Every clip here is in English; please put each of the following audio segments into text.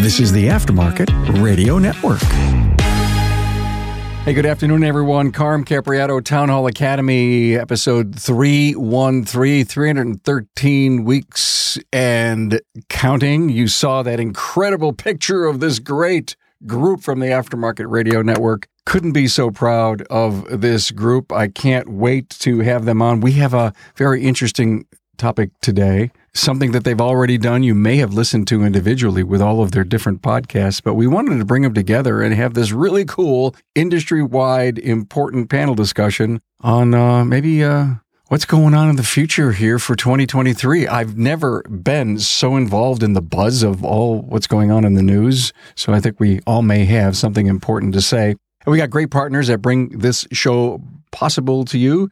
This is the Aftermarket Radio Network. Hey, good afternoon, everyone. Carm Capriotto, Town Hall Academy, episode 313, 313 weeks and counting. You saw that incredible picture of this great group from the Aftermarket Radio Network. Couldn't be so proud of this group. I can't wait to have them on. We have a very interesting topic today something that they've already done. You may have listened to individually with all of their different podcasts, but we wanted to bring them together and have this really cool industry wide important panel discussion on uh, maybe uh, what's going on in the future here for 2023. I've never been so involved in the buzz of all what's going on in the news. So I think we all may have something important to say. And we got great partners that bring this show possible to you.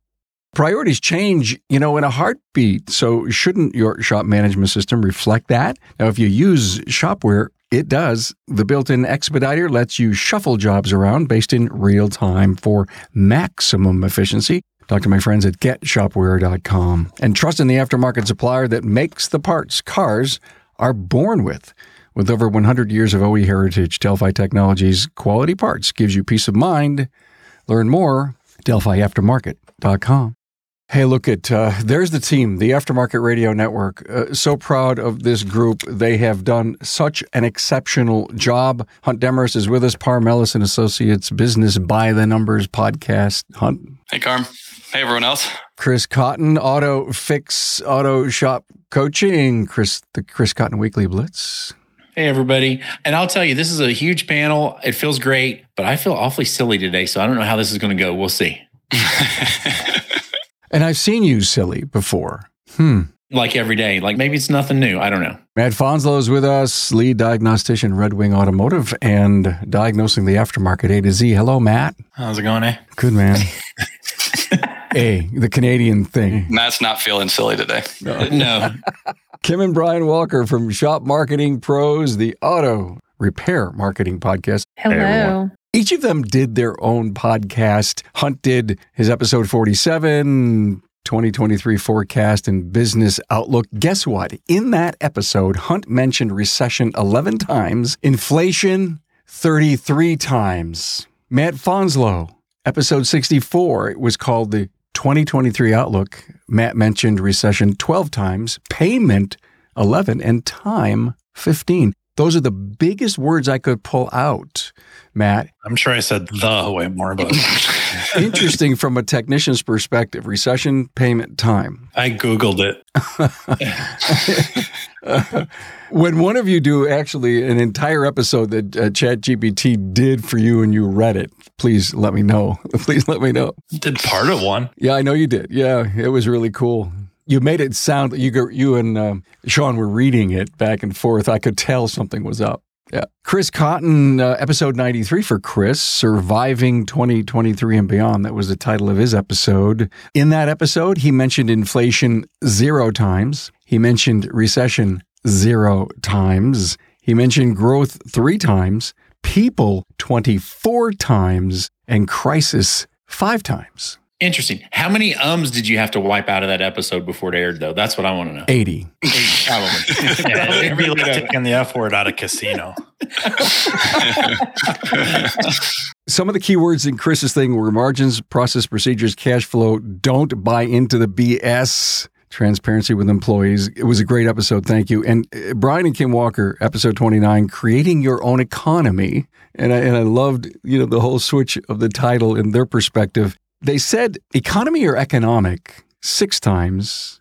Priorities change, you know, in a heartbeat. So shouldn't your shop management system reflect that? Now, if you use Shopware, it does. The built-in expediter lets you shuffle jobs around based in real time for maximum efficiency. Talk to my friends at getshopware.com and trust in the aftermarket supplier that makes the parts cars are born with. With over 100 years of OE heritage, Delphi Technologies quality parts gives you peace of mind. Learn more, at delphiaftermarket.com. Hey, look at uh, there's the team, the Aftermarket Radio Network. Uh, so proud of this group. They have done such an exceptional job. Hunt Demarest is with us, Parmelis and Associates Business by the Numbers podcast. Hunt. Hey, Carm. Hey, everyone else. Chris Cotton, Auto Fix Auto Shop Coaching. Chris, the Chris Cotton Weekly Blitz. Hey, everybody. And I'll tell you, this is a huge panel. It feels great, but I feel awfully silly today. So I don't know how this is going to go. We'll see. And I've seen you silly before. Hmm. Like every day. Like maybe it's nothing new. I don't know. Matt Fanslow is with us, lead diagnostician, Red Wing Automotive, and diagnosing the aftermarket A to Z. Hello, Matt. How's it going, eh? Good, man. A, the Canadian thing. Matt's not feeling silly today. No. no. Kim and Brian Walker from Shop Marketing Pros, the Auto Repair Marketing Podcast. Hello. Each of them did their own podcast. Hunt did his episode 47, 2023 forecast and business outlook. Guess what? In that episode, Hunt mentioned recession 11 times, inflation 33 times. Matt Fanslow, episode 64, it was called the 2023 outlook. Matt mentioned recession 12 times, payment 11, and time 15. Those are the biggest words I could pull out, Matt. I'm sure I said the way more, but interesting from a technician's perspective. Recession payment time. I Googled it. when one of you do actually an entire episode that uh, ChatGPT did for you and you read it, please let me know. please let me know. Did part of one. Yeah, I know you did. Yeah, it was really cool you made it sound that you you and um, Sean were reading it back and forth. I could tell something was up. Yeah. Chris Cotton, uh, episode 93 for Chris, Surviving 2023 and Beyond. That was the title of his episode. In that episode, he mentioned inflation zero times. He mentioned recession zero times. He mentioned growth three times, people 24 times, and crisis five times. Interesting. How many ums did you have to wipe out of that episode before it aired, though? That's what I want to know. 80. 80 probably. yeah, it'd be like taking the F word out of casino. Some of the keywords in Chris's thing were margins, process procedures, cash flow. Don't buy into the BS. Transparency with employees. It was a great episode. Thank you. And uh, Brian and Kim Walker, episode 29, creating your own economy. And I, and I loved, you know, the whole switch of the title and their perspective. They said economy or economic six times,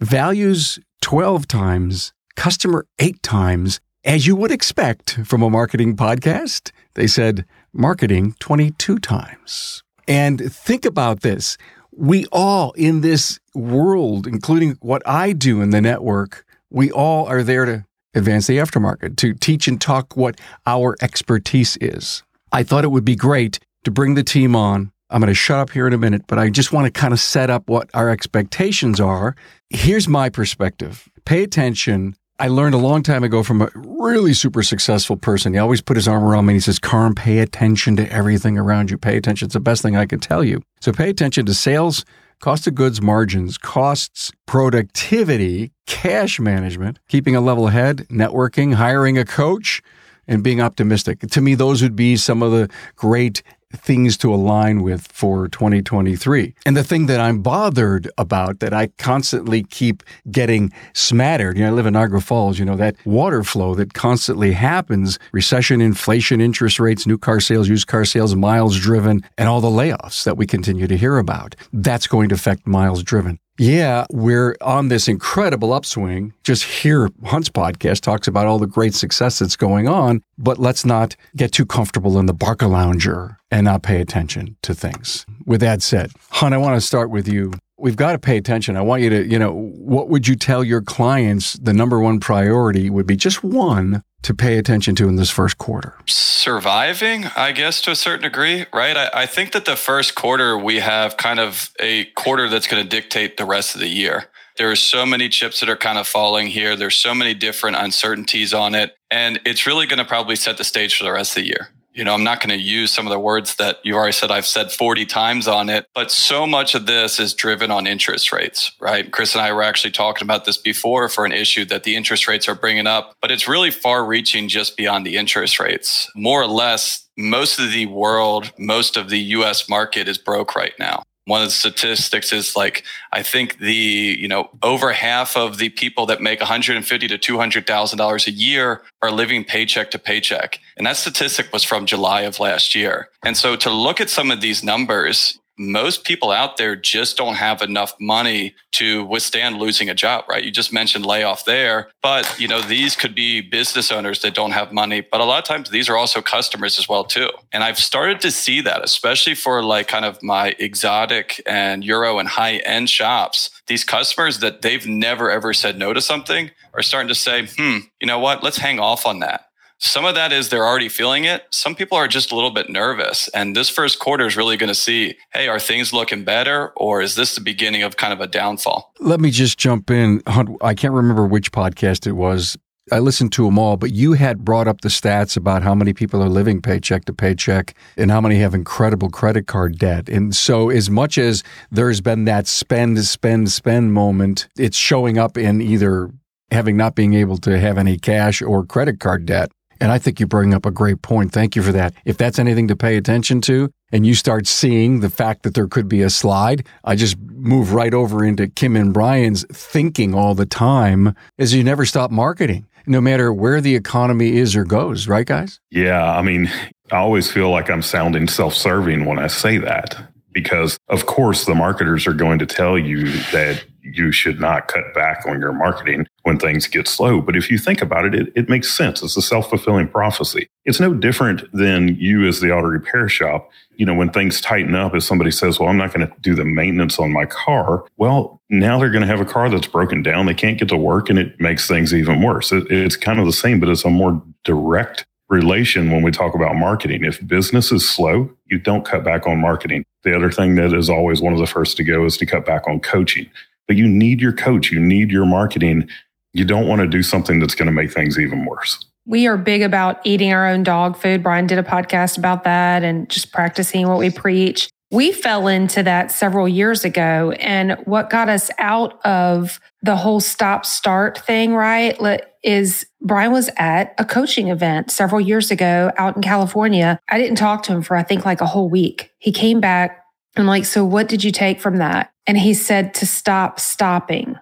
values 12 times, customer eight times, as you would expect from a marketing podcast. They said marketing 22 times. And think about this. We all in this world, including what I do in the network, we all are there to advance the aftermarket, to teach and talk what our expertise is. I thought it would be great to bring the team on I'm going to shut up here in a minute, but I just want to kind of set up what our expectations are. Here's my perspective. Pay attention. I learned a long time ago from a really super successful person. He always put his arm around me and he says, Carm, pay attention to everything around you. Pay attention. It's the best thing I can tell you. So pay attention to sales, cost of goods margins, costs, productivity, cash management, keeping a level head, networking, hiring a coach, and being optimistic. To me, those would be some of the great things to align with for 2023. And the thing that I'm bothered about that I constantly keep getting smattered, you know, I live in Niagara Falls, you know, that water flow that constantly happens, recession, inflation, interest rates, new car sales, used car sales, miles driven, and all the layoffs that we continue to hear about. That's going to affect miles driven yeah, we're on this incredible upswing. Just hear Hunt's podcast talks about all the great success that's going on, but let's not get too comfortable in the Barcalounger and not pay attention to things. With that said, Hunt, I want to start with you. We've got to pay attention. I want you to, you know, what would you tell your clients the number one priority would be just one to pay attention to in this first quarter? Surviving, I guess, to a certain degree, right? I, I think that the first quarter, we have kind of a quarter that's going to dictate the rest of the year. There are so many chips that are kind of falling here. There's so many different uncertainties on it. And it's really going to probably set the stage for the rest of the year you know, I'm not going to use some of the words that you already said I've said 40 times on it, but so much of this is driven on interest rates, right? Chris and I were actually talking about this before for an issue that the interest rates are bringing up, but it's really far reaching just beyond the interest rates. More or less, most of the world, most of the US market is broke right now one of the statistics is like I think the you know over half of the people that make 150 to 200 thousand dollars a year are living paycheck to paycheck, and that statistic was from July of last year. And so to look at some of these numbers, most people out there just don't have enough money to withstand losing a job, right? You just mentioned layoff there, but you know, these could be business owners that don't have money, but a lot of times these are also customers as well too. And I've started to see that, especially for like kind of my exotic and Euro and high end shops, these customers that they've never ever said no to something are starting to say, hmm, you know what? Let's hang off on that. Some of that is they're already feeling it. Some people are just a little bit nervous. And this first quarter is really going to see, hey, are things looking better or is this the beginning of kind of a downfall? Let me just jump in. I can't remember which podcast it was. I listened to them all, but you had brought up the stats about how many people are living paycheck to paycheck and how many have incredible credit card debt. And so, as much as there's been that spend, spend, spend moment, it's showing up in either having not being able to have any cash or credit card debt. And I think you bring up a great point. Thank you for that. If that's anything to pay attention to, and you start seeing the fact that there could be a slide, I just move right over into Kim and Brian's thinking all the time is you never stop marketing, no matter where the economy is or goes, right, guys? Yeah. I mean, I always feel like I'm sounding self serving when I say that because, of course, the marketers are going to tell you that you should not cut back on your marketing when things get slow. But if you think about it, it, it makes sense. It's a self fulfilling prophecy. It's no different than you as the auto repair shop. You know, when things tighten up, if somebody says, Well, I'm not going to do the maintenance on my car, well, now they're going to have a car that's broken down. They can't get to work and it makes things even worse. It, it's kind of the same, but it's a more direct relation when we talk about marketing. If business is slow, you don't cut back on marketing. The other thing that is always one of the first to go is to cut back on coaching but you need your coach, you need your marketing. You don't want to do something that's going to make things even worse. We are big about eating our own dog food. Brian did a podcast about that and just practicing what we preach. We fell into that several years ago. And what got us out of the whole stop start thing, right? Is Brian was at a coaching event several years ago out in California. I didn't talk to him for, I think, like a whole week. He came back and like, so what did you take from that? And he said to stop stopping.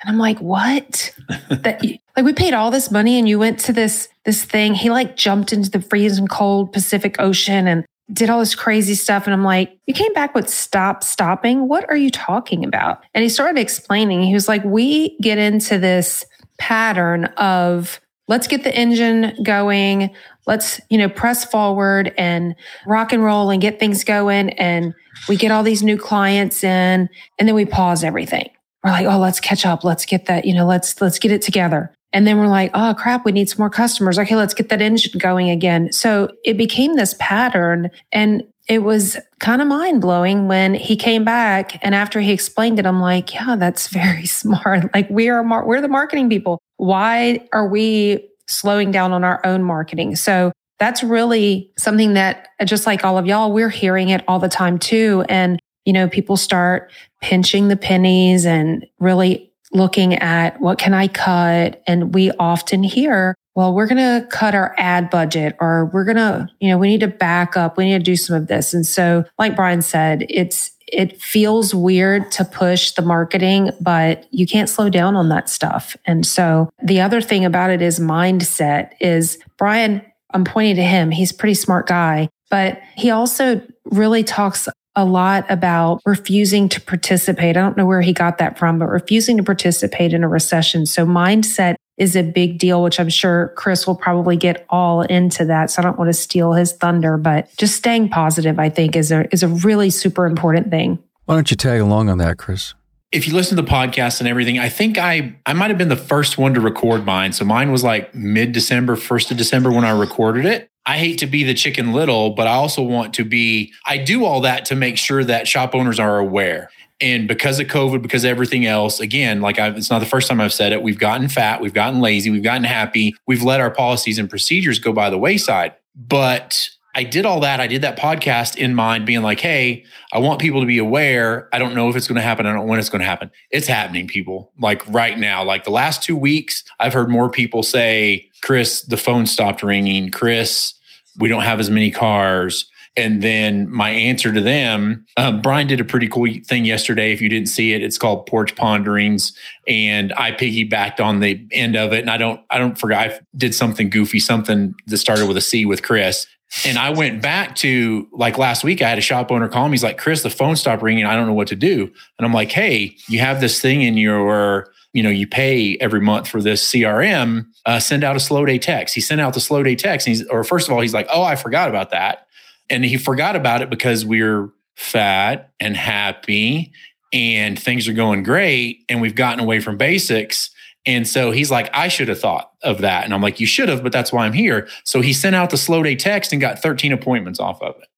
And I'm like, what? that like we paid all this money and you went to this this thing. He like jumped into the freezing cold Pacific Ocean and did all this crazy stuff. And I'm like, you came back with stop stopping. What are you talking about? And he started explaining. He was like, we get into this pattern of let's get the engine going. Let's, you know, press forward and rock and roll and get things going. And we get all these new clients in and then we pause everything. We're like, oh, let's catch up. Let's get that, you know, let's, let's get it together. And then we're like, oh crap, we need some more customers. Okay, let's get that engine going again. So it became this pattern and it was kind of mind blowing when he came back. And after he explained it, I'm like, yeah, that's very smart. Like we are, mar- we're the marketing people. Why are we slowing down on our own marketing? So that's really something that just like all of y'all, we're hearing it all the time too. And you know, people start pinching the pennies and really looking at what can I cut? And we often hear, well, we're going to cut our ad budget or we're going to, you know, we need to back up. We need to do some of this. And so, like Brian said, it's, it feels weird to push the marketing, but you can't slow down on that stuff. And so the other thing about it is mindset is Brian, I'm pointing to him. He's pretty smart guy, but he also really talks a lot about refusing to participate. I don't know where he got that from, but refusing to participate in a recession. So mindset is a big deal, which I'm sure Chris will probably get all into that. So I don't want to steal his thunder, but just staying positive, I think is a, is a really super important thing. Why don't you tag along on that, Chris? If you listen to the podcast and everything, I think I I might have been the first one to record mine. So mine was like mid December, first of December when I recorded it. I hate to be the chicken little, but I also want to be, I do all that to make sure that shop owners are aware. And because of COVID, because of everything else, again, like I've, it's not the first time I've said it, we've gotten fat, we've gotten lazy, we've gotten happy, we've let our policies and procedures go by the wayside. But I did all that. I did that podcast in mind, being like, hey, I want people to be aware. I don't know if it's going to happen. I don't know when it's going to happen. It's happening, people. Like right now, like the last two weeks, I've heard more people say, Chris, the phone stopped ringing. Chris, we don't have as many cars. And then my answer to them, um, Brian did a pretty cool thing yesterday. If you didn't see it, it's called Porch Ponderings, and I piggybacked on the end of it. And I don't, I don't forget, I did something goofy, something that started with a C with Chris. And I went back to like last week, I had a shop owner call me. He's like, Chris, the phone stopped ringing. I don't know what to do. And I'm like, hey, you have this thing in your, you know, you pay every month for this CRM. Uh, send out a slow day text. He sent out the slow day text. And he's, or first of all, he's like, oh, I forgot about that. And he forgot about it because we're fat and happy and things are going great and we've gotten away from basics. And so he's like, I should have thought of that. And I'm like, you should have, but that's why I'm here. So he sent out the slow day text and got 13 appointments off of it.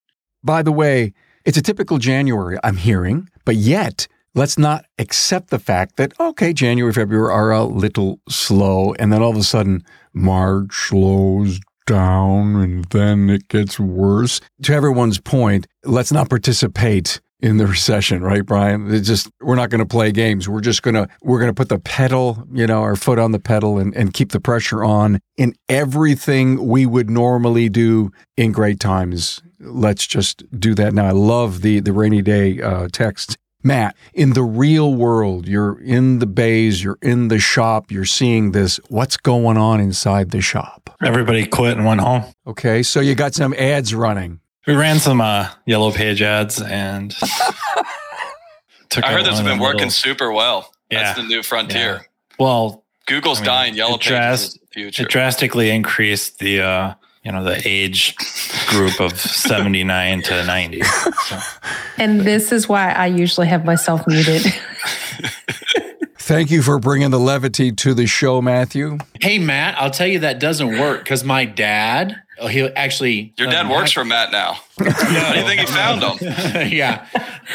By the way, it's a typical January, I'm hearing, but yet let's not accept the fact that, okay, January, February are a little slow. And then all of a sudden, March slows down and then it gets worse. To everyone's point, let's not participate in the recession, right, Brian? It's just we're not going to play games. We're just gonna we're gonna put the pedal, you know, our foot on the pedal and, and keep the pressure on in everything we would normally do in great times. Let's just do that now. I love the the rainy day uh, text. Matt, in the real world, you're in the bays, you're in the shop, you're seeing this. What's going on inside the shop? Everybody quit and went home. Okay, so you got some ads running. We ran some uh, yellow page ads and took I heard those have been working little, super well. Yeah. That's the new frontier. Yeah. Well, Google's I mean, dying. Yellow it pages dras- is the future. it drastically increased the uh, you know the age group of 79 to 90. So, And this is why I usually have myself muted. Thank you for bringing the levity to the show, Matthew. Hey, Matt, I'll tell you that doesn't work because my dad, oh, he actually. Your dad um, works for Matt now. How do you think he found him? yeah.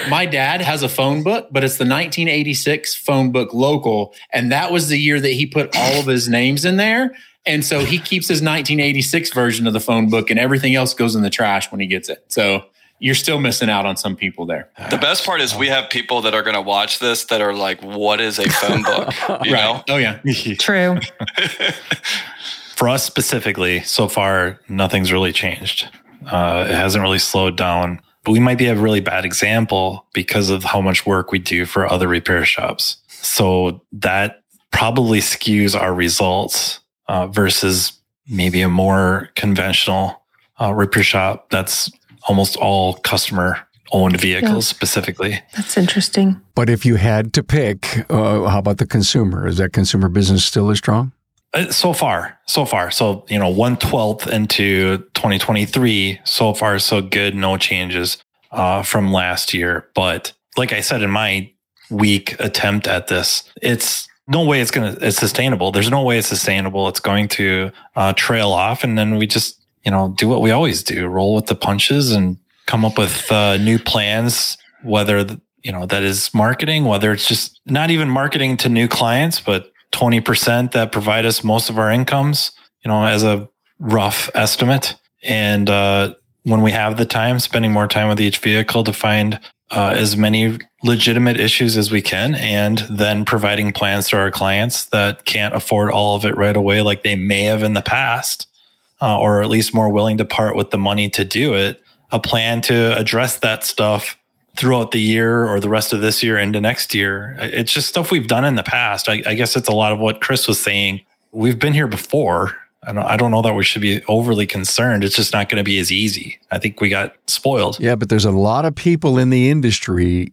My dad has a phone book, but it's the 1986 phone book local. And that was the year that he put all of his names in there. And so he keeps his 1986 version of the phone book and everything else goes in the trash when he gets it. So you're still missing out on some people there. The best part is we have people that are going to watch this that are like, "What is a phone book?" You know? Oh, yeah. True. for us specifically, so far, nothing's really changed. Uh, it hasn't really slowed down, but we might be a really bad example because of how much work we do for other repair shops. So that probably skews our results uh, versus maybe a more conventional uh, repair shop that's almost all customer owned vehicles Yeah. specifically. That's interesting. But if you had to pick, uh, how about the consumer? Is that consumer business still as strong? Uh, So far, so far. So, you know, one twelfth into 2023, so far, so good. No changes uh, from last year. But like I said in my weak attempt at this, it's no way it's going to, it's sustainable. There's no way it's sustainable. It's going to uh, trail off. And then we just, you know, do what we always do roll with the punches and come up with uh, new plans, whether, th- you know, that is marketing, whether it's just not even marketing to new clients, but 20% that provide us most of our incomes, you know, as a rough estimate. And, uh, when we have the time, spending more time with each vehicle to find uh, as many legitimate issues as we can and then providing plans to our clients that can't afford all of it right away like they may have in the past uh, or at least more willing to part with the money to do it. A plan to address that stuff throughout the year or the rest of this year into next year. It's just stuff we've done in the past. I, I guess it's a lot of what chris was saying. We've been here before I don't, I don't know that we should be overly concerned. It's just not going to be as easy. I think we got spoiled. Yeah, but there's a lot of people in the industry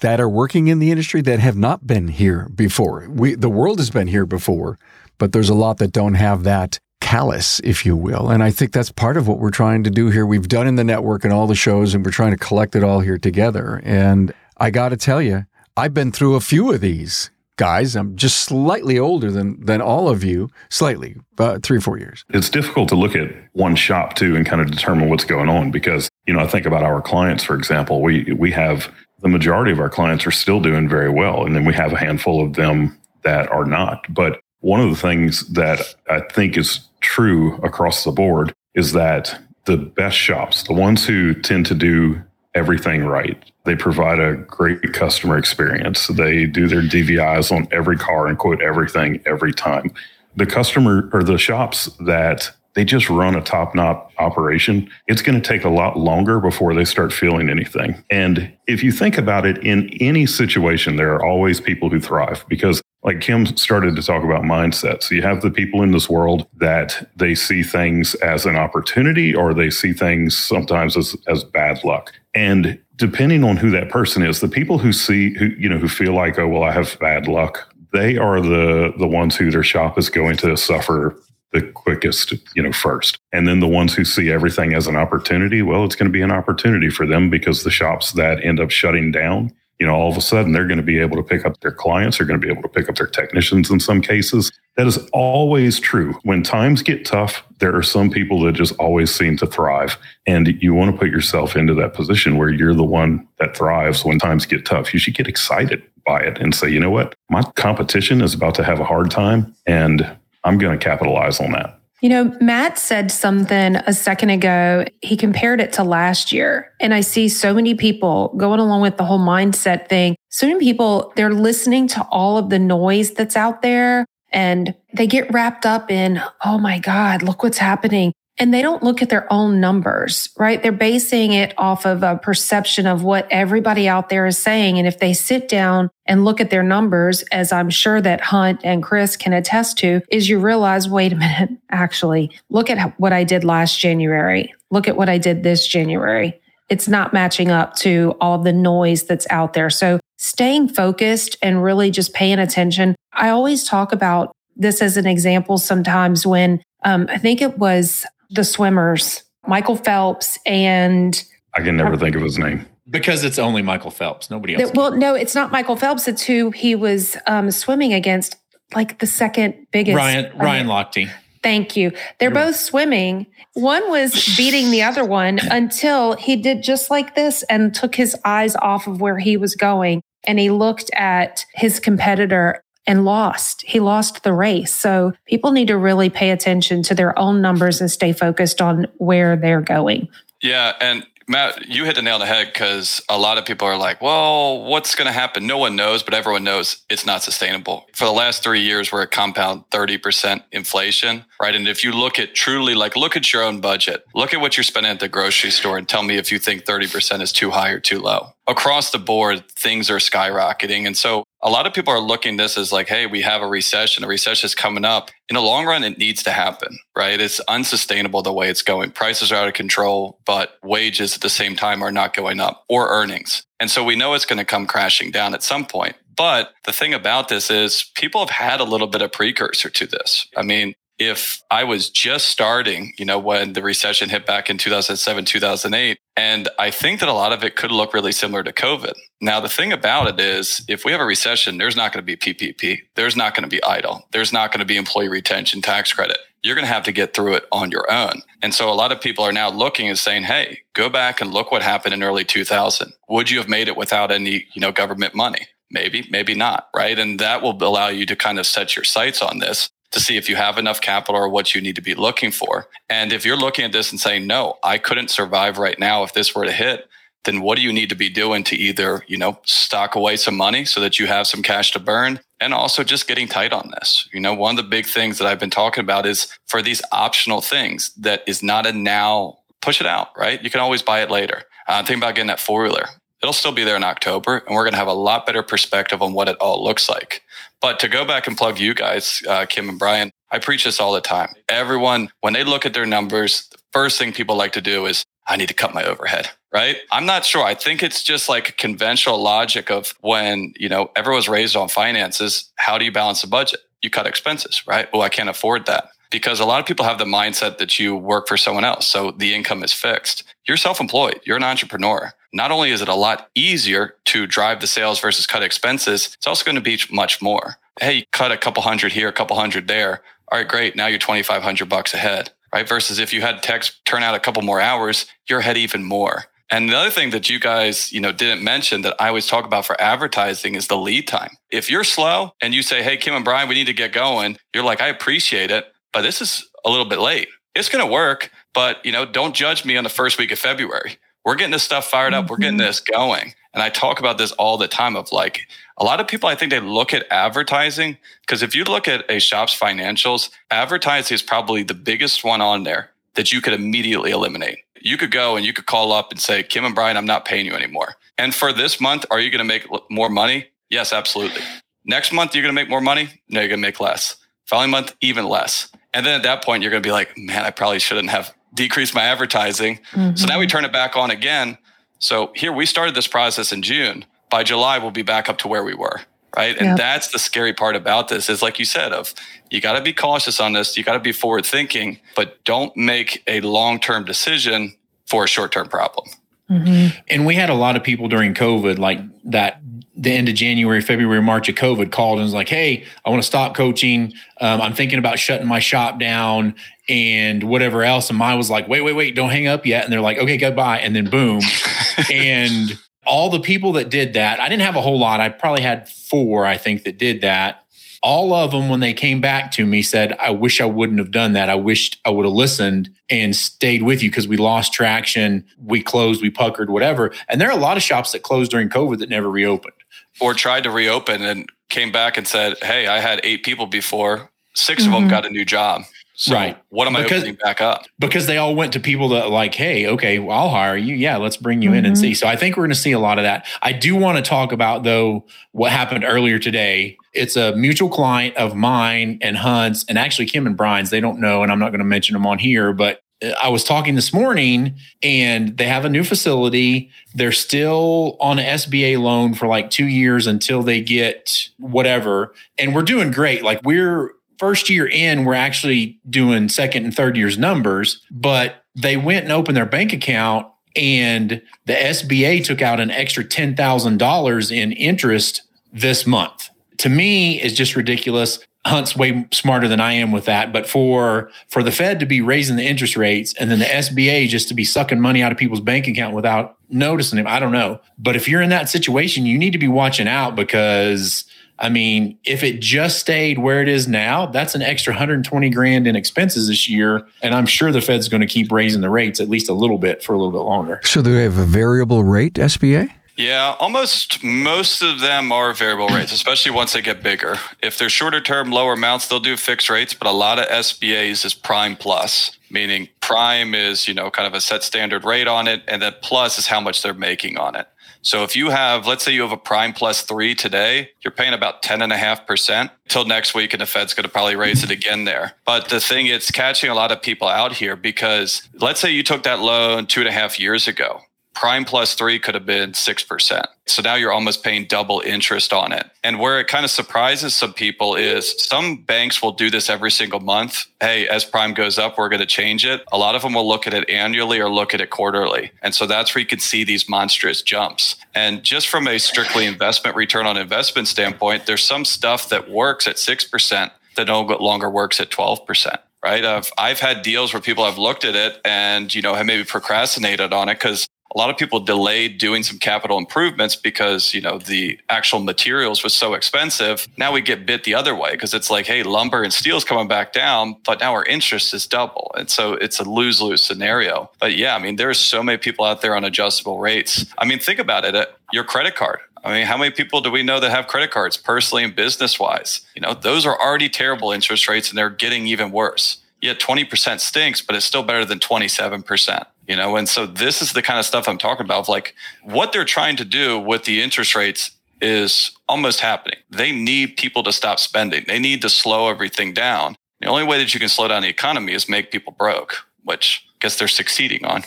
that are working in the industry that have not been here before. We, the world has been here before, but there's a lot that don't have that callus, if you will. And I think that's part of what we're trying to do here. We've done in the network and all the shows, and we're trying to collect it all here together. And I got to tell you, I've been through a few of these guys. I'm just slightly older than than all of you, slightly, about three or four years. It's difficult to look at one shop too and kind of determine what's going on because you know I think about our clients, for example. We we have the majority of our clients are still doing very well, and then we have a handful of them that are not. But one of the things that I think is true across the board is that the best shops, the ones who tend to do everything right. They provide a great customer experience. They do their DVIs on every car and quote everything every time. The customer or the shops that they just run a top notch operation, it's going to take a lot longer before they start feeling anything. And if you think about it in any situation, there are always people who thrive because like Kim started to talk about mindset. So you have the people in this world that they see things as an opportunity or they see things sometimes as, as bad luck. And depending on who that person is, the people who see who you know who feel like, oh well, I have bad luck, they are the the ones who their shop is going to suffer the quickest, you know, first. And then the ones who see everything as an opportunity, well, it's going to be an opportunity for them because the shops that end up shutting down you know, all of a sudden they're going to be able to pick up their clients, they're going to be able to pick up their technicians in some cases. That is always true. When times get tough, there are some people that just always seem to thrive. And you want to put yourself into that position where you're the one that thrives when times get tough. You should get excited by it and say, you know what? My competition is about to have a hard time and I'm going to capitalize on that. You know, Matt said something a second ago. He compared it to last year. And I see so many people going along with the whole mindset thing. So many people, they're listening to all of the noise that's out there and they get wrapped up in, oh my God, look what's happening and they don't look at their own numbers, right? They're basing it off of a perception of what everybody out there is saying. And if they sit down and look at their numbers, as I'm sure that Hunt and Chris can attest to, is you realize, wait a minute, actually, look at what I did last January. Look at what I did this January. It's not matching up to all the noise that's out there. So staying focused and really just paying attention. I always talk about this as an example sometimes when um, I think it was the swimmers, Michael Phelps and I can never think of his name. Because it's only Michael Phelps. Nobody else. well, no, it's not Michael Phelps. It's who he was um, swimming against, like the second biggest. Ryan Ryan Lochte. Thank you. They're You're both swimming. One was beating the other one until he did just like this and took his eyes off of where he was going. And he looked at his competitor and lost. He lost the race. So people need to really pay attention to their own numbers and stay focused on where they're going. Yeah. And Matt, you hit the nail on the head because a lot of people are like, well, what's going to happen? No one knows, but everyone knows it's not sustainable. For the last three years, we're at compound 30% inflation, right? And if you look at truly, like, look at your own budget, look at what you're spending at the grocery store and tell me if you think 30% is too high or too low. Across the board, things are skyrocketing. And so a lot of people are looking this as like, hey, we have a recession. A recession is coming up. In the long run, it needs to happen, right? It's unsustainable the way it's going. Prices are out of control, but wages at the same time are not going up or earnings. And so we know it's going to come crashing down at some point. But the thing about this is people have had a little bit of precursor to this. I mean, if I was just starting, you know, when the recession hit back in 2007, 2008, and I think that a lot of it could look really similar to COVID. Now, the thing about it is, if we have a recession, there's not going to be PPP. There's not going to be EIDL. There's not going to be employee retention tax credit. You're going to have to get through it on your own. And so a lot of people are now looking and saying, Hey, go back and look what happened in early 2000. Would you have made it without any, you know, government money? Maybe, maybe not. Right. And that will allow you to kind of set your sights on this to see if you have enough capital or what you need to be looking for. And if you're looking at this and saying, no, I couldn't survive right now if this were to hit, then what do you need to be doing to either, you know, stock away some money so that you have some cash to burn and also just getting tight on this. You know, one of the big things that I've been talking about is for these optional things that is not a now push it out, right? You can always buy it later. Uh, think about getting that four wheeler. It'll still be there in October, and we're going to have a lot better perspective on what it all looks like. But to go back and plug you guys, uh, Kim and Brian, I preach this all the time. Everyone, when they look at their numbers, the first thing people like to do is, I need to cut my overhead, right? I'm not sure. I think it's just like conventional logic of when, you know, everyone's raised on finances. How do you balance the budget? You cut expenses, right? Well, I can't afford that because a lot of people have the mindset that you work for someone else. So the income is fixed. You're self employed, you're an entrepreneur. Not only is it a lot easier to drive the sales versus cut expenses, it's also going to be much more. Hey, cut a couple hundred here, a couple hundred there. All right, great. Now you're 2,500 bucks ahead, right? Versus if you had text turn out a couple more hours, you're ahead even more. And the other thing that you guys, you know, didn't mention that I always talk about for advertising is the lead time. If you're slow and you say, Hey, Kim and Brian, we need to get going, you're like, I appreciate it but this is a little bit late. It's going to work, but you know, don't judge me on the first week of February. We're getting this stuff fired up. Mm-hmm. We're getting mm-hmm. this going. And I talk about this all the time of like a lot of people, I think they look at advertising because if you look at a shop's financials, advertising is probably the biggest one on there that you could immediately eliminate. You could go and you could call up and say, Kim and Brian, I'm not paying you anymore. And for this month, are you going to make more money? Yes, absolutely. Next month, you're going to make more money? No, you're going to make less. Following month, even less. And then at that point, you're going to be like, man, I probably shouldn't have decreased my advertising. Mm-hmm. So now we turn it back on again. So here we started this process in June. By July, we'll be back up to where we were. Right. And yep. that's the scary part about this is like you said, of you got to be cautious on this. You got to be forward thinking, but don't make a long term decision for a short term problem. Mm-hmm. And we had a lot of people during COVID, like that the end of January, February, March of COVID called and was like, Hey, I want to stop coaching. Um, I'm thinking about shutting my shop down and whatever else. And Maya was like, wait, wait, wait, don't hang up yet. And they're like, okay, goodbye. And then boom. and all the people that did that, I didn't have a whole lot. I probably had four, I think, that did that. All of them, when they came back to me, said, I wish I wouldn't have done that. I wished I would have listened and stayed with you because we lost traction. We closed, we puckered, whatever. And there are a lot of shops that closed during COVID that never reopened or tried to reopen and came back and said, "Hey, I had eight people before. 6 mm-hmm. of them got a new job. So right. What am because, I opening back up? Because they all went to people that like, hey, okay, well, I'll hire you. Yeah, let's bring you mm-hmm. in and mm-hmm. see. So I think we're going to see a lot of that. I do want to talk about though what happened earlier today. It's a mutual client of mine and Hunt's, and actually Kim and Brian's. They don't know, and I'm not going to mention them on here, but I was talking this morning and they have a new facility. They're still on an SBA loan for like two years until they get whatever. And we're doing great. Like we're first year in, we're actually doing second and third year's numbers, but they went and opened their bank account and the SBA took out an extra $10,000 in interest this month. To me, is just ridiculous. Hunt's way smarter than I am with that. But for for the Fed to be raising the interest rates and then the SBA just to be sucking money out of people's bank account without noticing it, I don't know. But if you're in that situation, you need to be watching out because I mean, if it just stayed where it is now, that's an extra 120 grand in expenses this year. And I'm sure the Fed's going to keep raising the rates at least a little bit for a little bit longer. So they have a variable rate SBA? Yeah, almost most of them are variable rates, especially once they get bigger. If they're shorter term, lower amounts, they'll do fixed rates, but a lot of SBAs is prime plus, meaning prime is, you know, kind of a set standard rate on it, and then plus is how much they're making on it. So if you have, let's say you have a prime plus three today, you're paying about 10.5% until next week, and the Fed's going to probably raise it again there. But the thing, it's catching a lot of people out here because let's say you took that loan two and a half years ago prime plus three could have been 6%. So now you're almost paying double interest on it. And where it kind of surprises some people is some banks will do this every single month. Hey, as prime goes up, we're going to change it. A lot of them will look at it annually or look at it quarterly. And so that's where you can see these monstrous jumps. And just from a strictly investment return on investment standpoint, there's some stuff that works at 6% that no longer works at 12% right? I've, I've had deals where people have looked at it and, you know, have maybe procrastinated on it because a lot of people delayed doing some capital improvements because, you know, the actual materials was so expensive. Now we get bit the other way because it's like, hey, lumber and steel's coming back down, but now our interest is double. And so it's a lose lose scenario. But yeah, I mean, there's so many people out there on adjustable rates. I mean, think about it. Uh, your credit card. I mean, how many people do we know that have credit cards personally and business wise? You know, those are already terrible interest rates and they're getting even worse. Yet 20% stinks, but it's still better than 27% you know? And so this is the kind of stuff i'm talking about like what they're trying to do with the interest rates is almost happening. They need people to stop spending. They need to slow everything down. The only way that you can slow down the economy is make people broke which i guess they're succeeding on.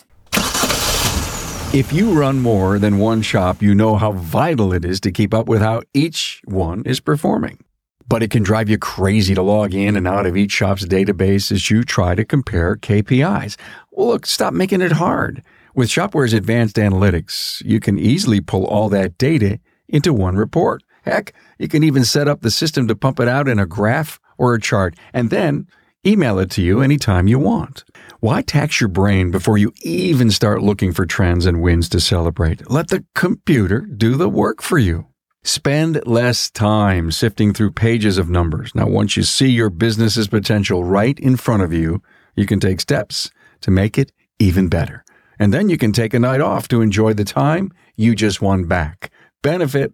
If you run more than one shop, you know how vital it is to keep up with how each one is performing. But it can drive you crazy to log in and out of each shop's database as you try to compare KPIs. Well, look, stop making it hard. With Shopware's advanced analytics, you can easily pull all that data into one report. Heck, you can even set up the system to pump it out in a graph or a chart and then email it to you anytime you want. Why tax your brain before you even start looking for trends and wins to celebrate? Let the computer do the work for you. Spend less time sifting through pages of numbers. Now, once you see your business's potential right in front of you, you can take steps to make it even better. And then you can take a night off to enjoy the time you just won back. Benefit.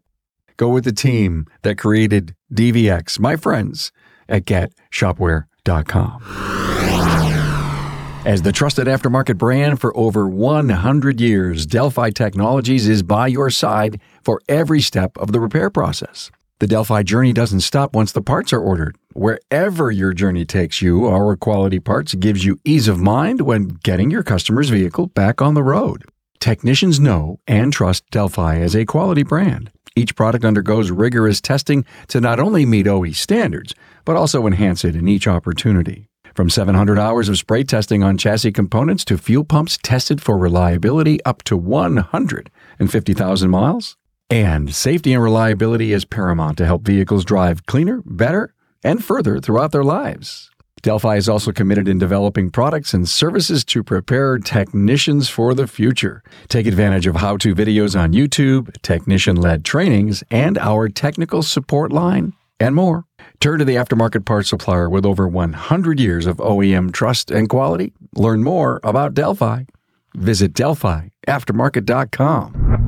Go with the team that created DVX, my friends at getshopware.com. As the trusted aftermarket brand for over 100 years, Delphi Technologies is by your side for every step of the repair process. The Delphi journey doesn't stop once the parts are ordered. Wherever your journey takes you, our quality parts gives you ease of mind when getting your customer's vehicle back on the road. Technicians know and trust Delphi as a quality brand. Each product undergoes rigorous testing to not only meet OE standards, but also enhance it in each opportunity. From 700 hours of spray testing on chassis components to fuel pumps tested for reliability up to 150,000 miles, and safety and reliability is paramount to help vehicles drive cleaner, better, and further throughout their lives. Delphi is also committed in developing products and services to prepare technicians for the future. Take advantage of how to videos on YouTube, technician led trainings, and our technical support line, and more. Turn to the aftermarket parts supplier with over 100 years of OEM trust and quality. Learn more about Delphi. Visit DelphiAftermarket.com.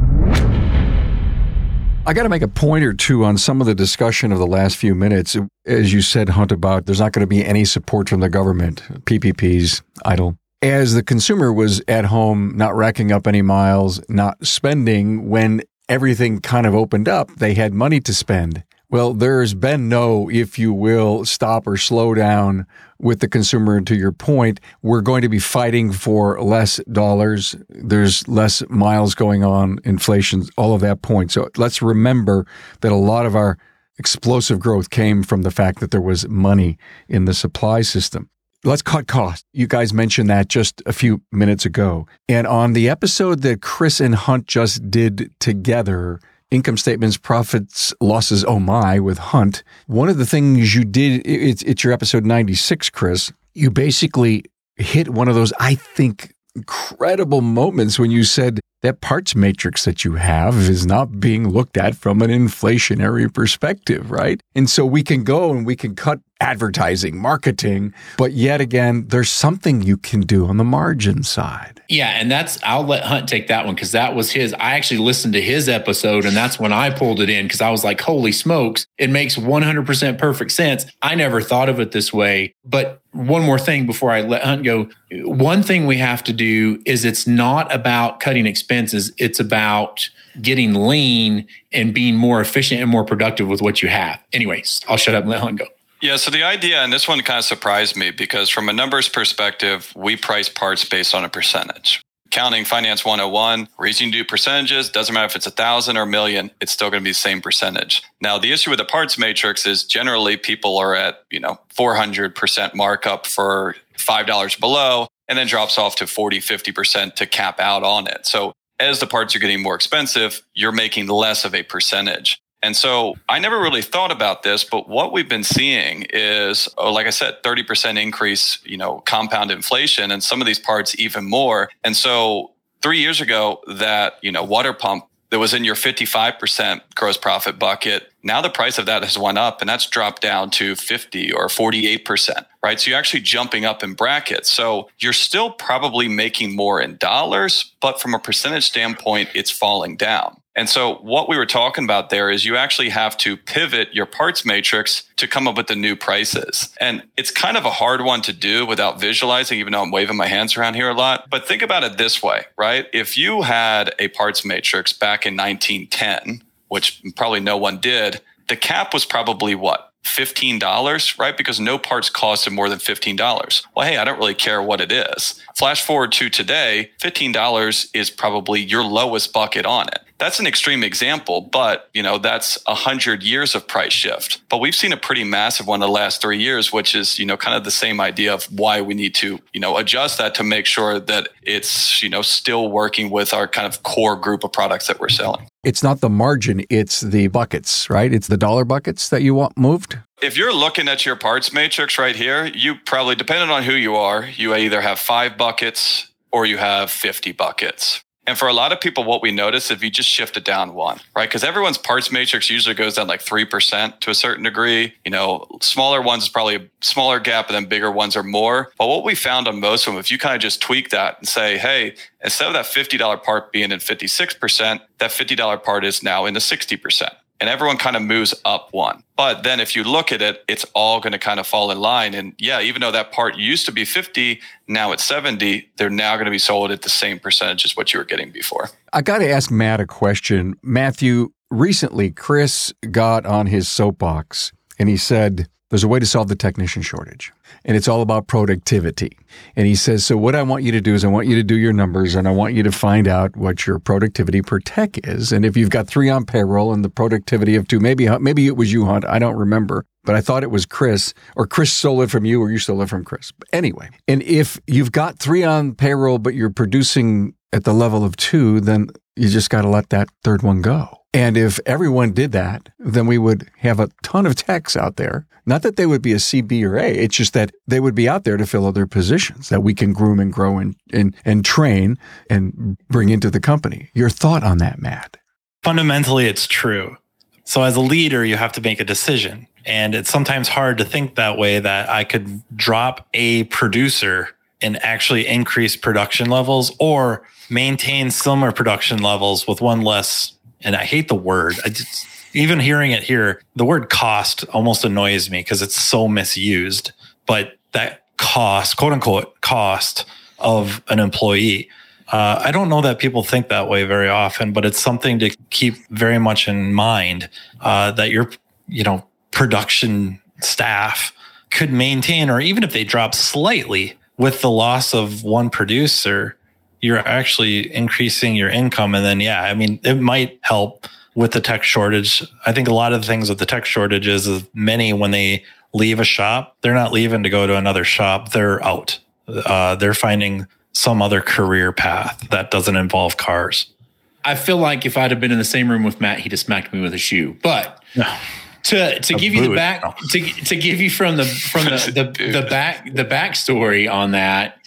I got to make a point or two on some of the discussion of the last few minutes. As you said, Hunt, about there's not going to be any support from the government, PPPs, EIDL. As the consumer was at home, not racking up any miles, not spending, when everything kind of opened up, they had money to spend. Well, there's been no, if you will, stop or slow down with the consumer. To your point, we're going to be fighting for less dollars. There's less miles going on, inflation, all of that point. So let's remember that a lot of our explosive growth came from the fact that there was money in the supply system. Let's cut costs. You guys mentioned that just a few minutes ago. And on the episode that Chris and Hunt just did together, income statements, profits, losses, oh my, with Hunt. One of the things you did, it's, it's your episode 96, Chris. You basically hit one of those, I think, incredible moments when you said that parts matrix that you have is not being looked at from an inflationary perspective, right? And so we can go and we can cut advertising, marketing, but yet again, there's something you can do on the margin side. Yeah, and that's I'll let Hunt take that one because that was his. I actually listened to his episode, and that's when I pulled it in because I was like, "Holy smokes, it makes 100% perfect sense." I never thought of it this way. But one more thing before I let Hunt go. One thing we have to do is it's not about cutting expenses; it's about getting lean and being more efficient and more productive with what you have. Anyways, I'll shut up and let Hunt go. Yeah, so the idea, and this one kind of surprised me because from a numbers perspective, we price parts based on a percentage. Counting Finance 101, reason to do percentages, doesn't matter if it's a thousand or a million, it's still going to be the same percentage. Now, the issue with the parts matrix is generally people are at, you know, 400% markup for $5 below and then drops off to 40, 50% to cap out on it. So as the parts are getting more expensive, you're making less of a percentage. And so I never really thought about this, but what we've been seeing is, oh, like I said, 30% increase, you know, compound inflation and some of these parts even more. And so three years ago, that, you know, water pump that was in your 55% gross profit bucket. Now the price of that has went up and that's dropped down to 50 or 48%, right? So you're actually jumping up in brackets. So you're still probably making more in dollars, but from a percentage standpoint, it's falling down. And so what we were talking about there is you actually have to pivot your parts matrix to come up with the new prices. And it's kind of a hard one to do without visualizing, even though I'm waving my hands around here a lot. But think about it this way, right? If you had a parts matrix back in 1910, which probably no one did, the cap was probably what? $15, right? Because no parts costed more than $15. Well, hey, I don't really care what it is. Flash forward to today, $15 is probably your lowest bucket on it. That's an extreme example, but you know, that's a hundred years of price shift. But we've seen a pretty massive one the last three years, which is, you know, kind of the same idea of why we need to, you know, adjust that to make sure that it's, you know, still working with our kind of core group of products that we're selling. It's not the margin, it's the buckets, right? It's the dollar buckets that you want moved. If you're looking at your parts matrix right here, you probably, depending on who you are, you either have five buckets or you have 50 buckets. And for a lot of people, what we notice if you just shift it down one, right? Because everyone's parts matrix usually goes down like 3% to a certain degree. You know, smaller ones is probably a smaller gap, and then bigger ones are more. But what we found on most of them, if you kind of just tweak that and say, hey, instead of that $50 part being in 56%, that $50 part is now in the 60% and everyone kind of moves up one. But then if you look at it, it's all going to kind of fall in line. And yeah, even though that part used to be 50, now it's 70, they're now going to be sold at the same percentage as what you were getting before. I got to ask Matt a question. Matthew, recently Chris got on his soapbox and he said, there's a way to solve the technician shortage, and it's all about productivity. And he says, So, what I want you to do is, I want you to do your numbers and I want you to find out what your productivity per tech is. And if you've got three on payroll and the productivity of two, maybe, maybe it was you, Hunt, I don't remember, but I thought it was Chris, or Chris stole it from you, or you stole it from Chris. Anyway, and if you've got three on payroll, but you're producing at the level of two, then you just got to let that third one go. And if everyone did that, then we would have a ton of techs out there. Not that they would be a C, B, or A. It's just that they would be out there to fill other positions that we can groom and grow and, and, and train and bring into the company. Your thought on that, Matt? Fundamentally, it's true. So as a leader, you have to make a decision. And it's sometimes hard to think that way that I could drop a producer and actually increase production levels or maintain similar production levels with one less and I hate the word. I just, even hearing it here, the word cost almost annoys me because it's so misused. But that cost, quote unquote, cost of an employee. Uh, I don't know that people think that way very often, but it's something to keep very much in mind uh, that your, you know, production staff could maintain, or even if they drop slightly with the loss of one producer, you're actually increasing your income. And then, yeah, I mean, it might help with the tech shortage. I think a lot of the things with the tech shortage is many, when they leave a shop, they're not leaving to go to another shop. They're out. Uh, they're finding some other career path that doesn't involve cars. I feel like if I'd have been in the same room with Matt, he'd have smacked me with a shoe. But to to give you the back to to give you from the from the the, the back the backstory on that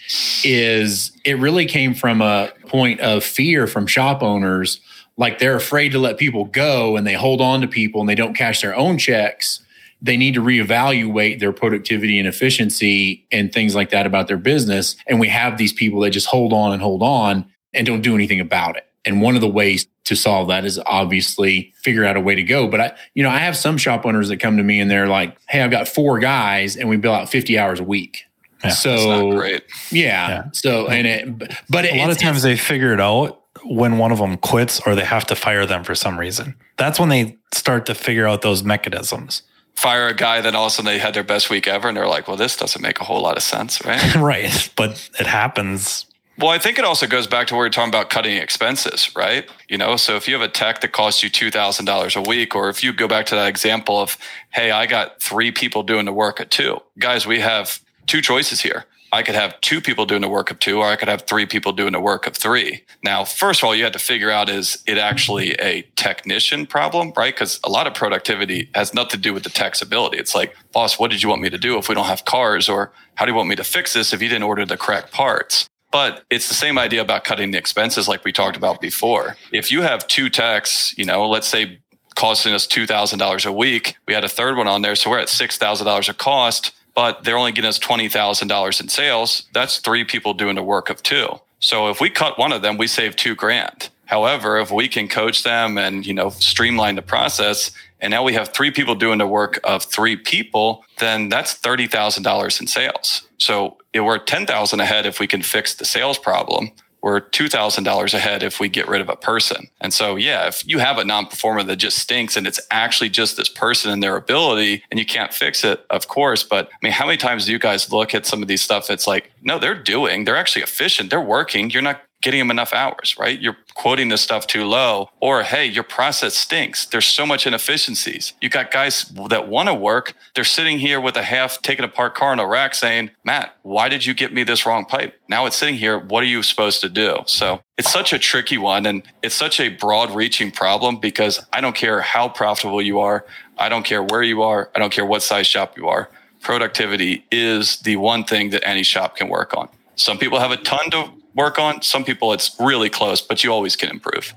is it really came from a point of fear from shop owners. Like they're afraid to let people go and they hold on to people and they don't cash their own checks. They need to reevaluate their productivity and efficiency and things like that about their business. And we have these people that just hold on and hold on and don't do anything about it and one of the ways to solve that is obviously figure out a way to go. But I, you know, I have some shop owners that come to me and they're like, Hey, I've got four guys and we bill out 50 hours a week. Yeah, so great. Yeah, yeah, So, and it, but a lot of times they figure it out when one of them quits or they have to fire them for some reason. That's when they start to figure out those mechanisms. Fire a guy, then all of a sudden they had their best week ever, and they're like, "Well, this doesn't make a whole lot of sense, right?" right, but it happens well, I think it also goes back to where you're talking about cutting expenses, right? You know, so if you have a tech that costs you $2,000 a week, or if you go back to that example of, hey, I got three people doing the work at two. Guys, we have two choices here. I could have two people doing the work of two, or I could have three people doing the work of three. Now, first of all, you have to figure out is it actually a technician problem, right? Because a lot of productivity has nothing to do with the tech's ability. It's like, boss, what did you want me to do if we don't have cars? Or how do you want me to fix this if you didn't order the correct parts? But it's the same idea about cutting the expenses like we talked about before. If you have two techs, you know, let's say costing us $2,000 a week, we had a third one on there. So we're at $6,000 a cost, but they're only getting us $20,000 in sales. That's three people doing the work of two. So if we cut one of them, we save two grand. However, if we can coach them and, you know, streamline the process, and now we have three people doing the work of three people, then that's $30,000 in sales. So we're 10,000 ahead if we can fix the sales problem. We're $2,000 ahead if we get rid of a person. And so, yeah, if you have a non performer that just stinks and it's actually just this person and their ability and you can't fix it, of course. But I mean, how many times do you guys look at some of these stuff? It's like, no, they're doing, they're actually efficient, they're working. You're not getting them enough hours, right? You're quoting this stuff too low, or hey, your process stinks. There's so much inefficiencies. You got guys that want to work. They're sitting here with a half taken apart car in a rack saying, Matt, why did you get me this wrong pipe? Now it's sitting here. What are you supposed to do? So it's such a tricky one and it's such a broad reaching problem because I don't care how profitable you are. I don't care where you are. I don't care what size shop you are. Productivity is the one thing that any shop can work on. Some people have a ton to work on. Some people it's really close, but you always can improve.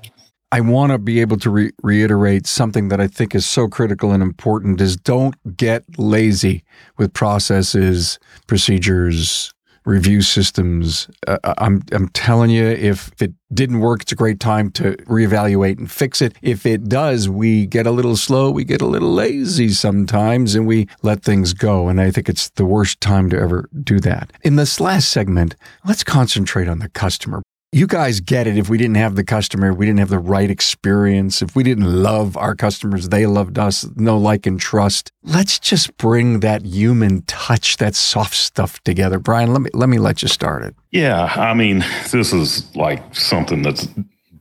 I want to be able to re- reiterate something that I think is so critical and important is don't get lazy with processes, procedures, review systems. Uh, I'm I'm telling you, if it didn't work, it's a great time to reevaluate and fix it. If it does, we get a little slow, we get a little lazy sometimes, and we let things go. And I think it's the worst time to ever do that. In this last segment, let's concentrate on the customer you guys get it. If we didn't have the customer, we didn't have the right experience, if we didn't love our customers, they loved us, no like and trust. Let's just bring that human touch, that soft stuff together. Brian, let me let me let you start it. Yeah, I mean, this is like something that's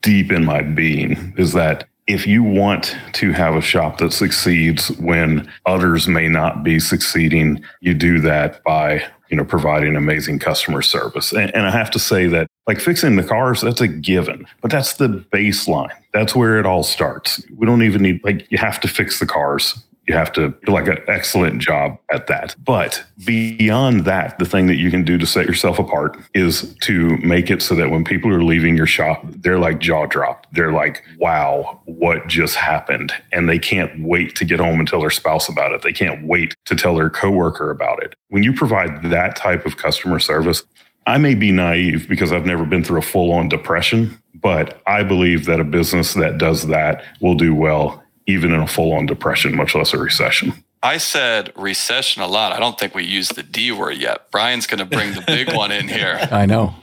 deep in my being is that if you want to have a shop that succeeds when others may not be succeeding, you do that by you know providing amazing customer service. And, and I have to say that like fixing the cars, that's a given, but that's the baseline. That's where it all starts. We don't even need, like, you have to fix the cars. You have to do like an excellent job at that. But beyond that, the thing that you can do to set yourself apart is to make it so that when people are leaving your shop, they're like jaw dropped. They're like, wow, what just happened? And they can't wait to get home and tell their spouse about it. They can't wait to tell their coworker about it. When you provide that type of customer service, I may be naive because I've never been through a full on depression, but I believe that a business that does that will do well, even in a full on depression, much less a recession. I said recession a lot. I don't think we used the D word yet. Brian's going to bring the big one in here. I know.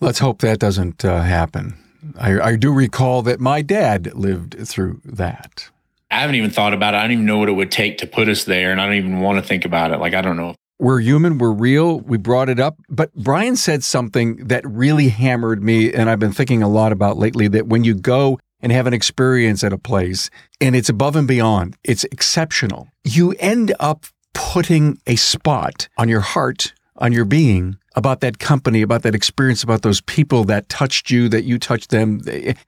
Let's hope that doesn't uh, happen. I, I do recall that my dad lived through that. I haven't even thought about it. I don't even know what it would take to put us there, and I don't even want to think about it. Like I don't know we're human, we're real. We brought it up. But Brian said something that really hammered me, and I've been thinking a lot about lately that when you go and have an experience at a place and it's above and beyond, it's exceptional, you end up putting a spot on your heart, on your being about that company, about that experience, about those people that touched you, that you touched them.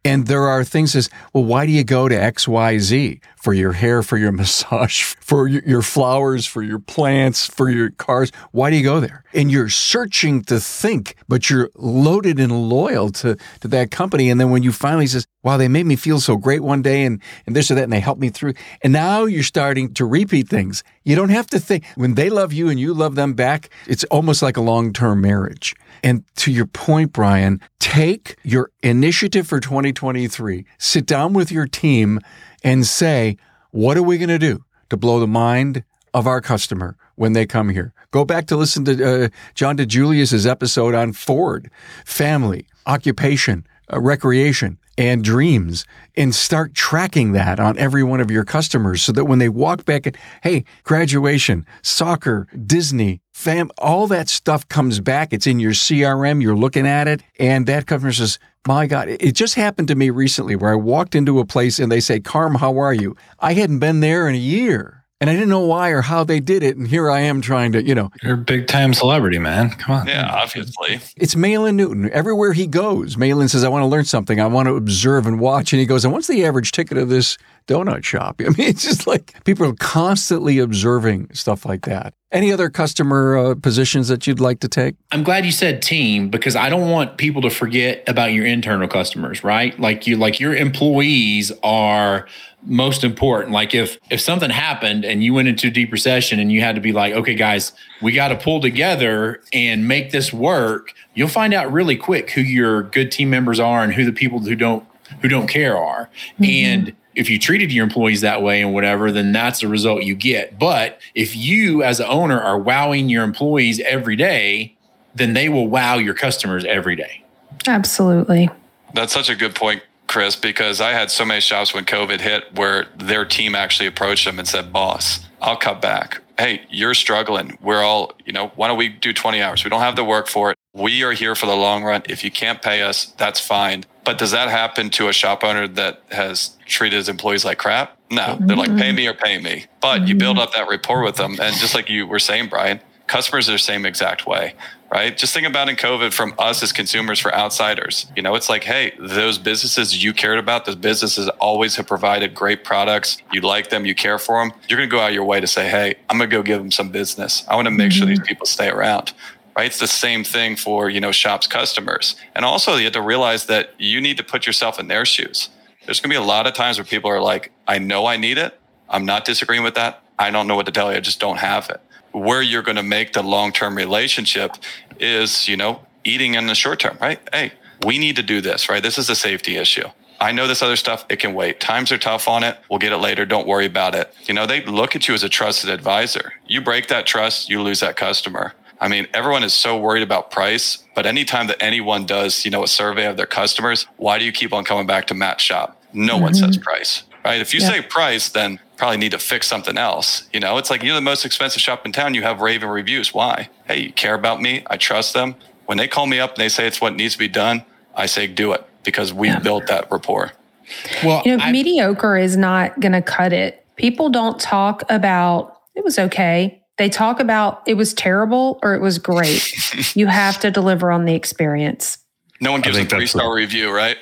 And there are things as, well, why do you go to XYZ? For your hair, for your massage, for your flowers, for your plants, for your cars. Why do you go there? And you're searching to think, but you're loaded and loyal to, to that company. And then when you finally says, wow, they made me feel so great one day and, and this or that, and they helped me through. And now you're starting to repeat things. You don't have to think when they love you and you love them back. It's almost like a long term marriage. And to your point, Brian, take your initiative for 2023, sit down with your team and say, what are we going to do to blow the mind of our customer when they come here? Go back to listen to uh, John DiJulius's episode on Ford, family, occupation, uh, recreation and dreams and start tracking that on every one of your customers so that when they walk back and hey graduation soccer disney fam all that stuff comes back. It's in your crm you're looking at it. And that customer says my god. It just happened to me recently where i walked into a place and they say carm how are you? I hadn't been there in a year and I didn't know why or how they did it. And here I am trying to, you know. You're a big time celebrity, man. Come on. Yeah, obviously. It's Maylan Newton. Everywhere he goes, Maylan says, I want to learn something. I want to observe and watch. And he goes, and what's the average ticket of this donut shop. I mean, it's just like people are constantly observing stuff like that. Any other customer uh, positions that you'd like to take? I'm glad you said team because I don't want people to forget about your internal customers, right? Like you like your employees are most important. Like if if something happened and you went into deep recession and you had to be like, okay, guys, we got to pull together and make this work, you'll find out really quick who your good team members are and who the people who don't who don't care are. Mm-hmm. And if you treated your employees that way and whatever, then that's the result you get. But if you as an owner are wowing your employees every day, then they will wow your customers every day. Absolutely. That's such a good point, Chris, because I had so many shops when COVID hit where their team actually approached them and said, Boss, I'll cut back. Hey, you're struggling. We're all, you know, why don't we do 20 hours? We don't have the work for it. We are here for the long run. If you can't pay us, that's fine. But does that happen to a shop owner that has treated his employees like crap? No, they're like, pay me or pay me. But you build mm-hmm. up that rapport with them. And just like you were saying, Brian, customers are the same exact way, right? Just think about in COVID from us as consumers for outsiders. You know, it's like, hey, those businesses you cared about, those businesses always have provided great products. You like them, you care for them. You're going to go out your way to say, hey, I'm going to go give them some business. I want to make mm-hmm. sure these people stay around right? It's the same thing for, you know, shops customers. And also you have to realize that you need to put yourself in their shoes. There's going to be a lot of times where people are like, I know I need it. I'm not disagreeing with that. I don't know what to tell you. I just don't have it. Where you're going to make the long-term relationship is, you know, eating in the short term, right? Hey, we need to do this, right? This is a safety issue. I know this other stuff, it can wait. Times are tough on it. We'll get it later. Don't worry about it. You know, they look at you as a trusted advisor. You break that trust, you lose that customer. I mean, everyone is so worried about price, but anytime that anyone does, you know, a survey of their customers, why do you keep on coming back to Matt's shop? No mm-hmm. one says mm-hmm. price, right? If you yeah. say price, then probably need to fix something else. You know, it's like you're the most expensive shop in town. You have raving reviews. Why? Hey, you care about me. I trust them. When they call me up and they say it's what needs to be done, I say do it because we yeah. built that rapport. Well, you know, I, mediocre is not going to cut it. People don't talk about it was okay. They talk about it was terrible or it was great. you have to deliver on the experience. No one gives a three star review, right?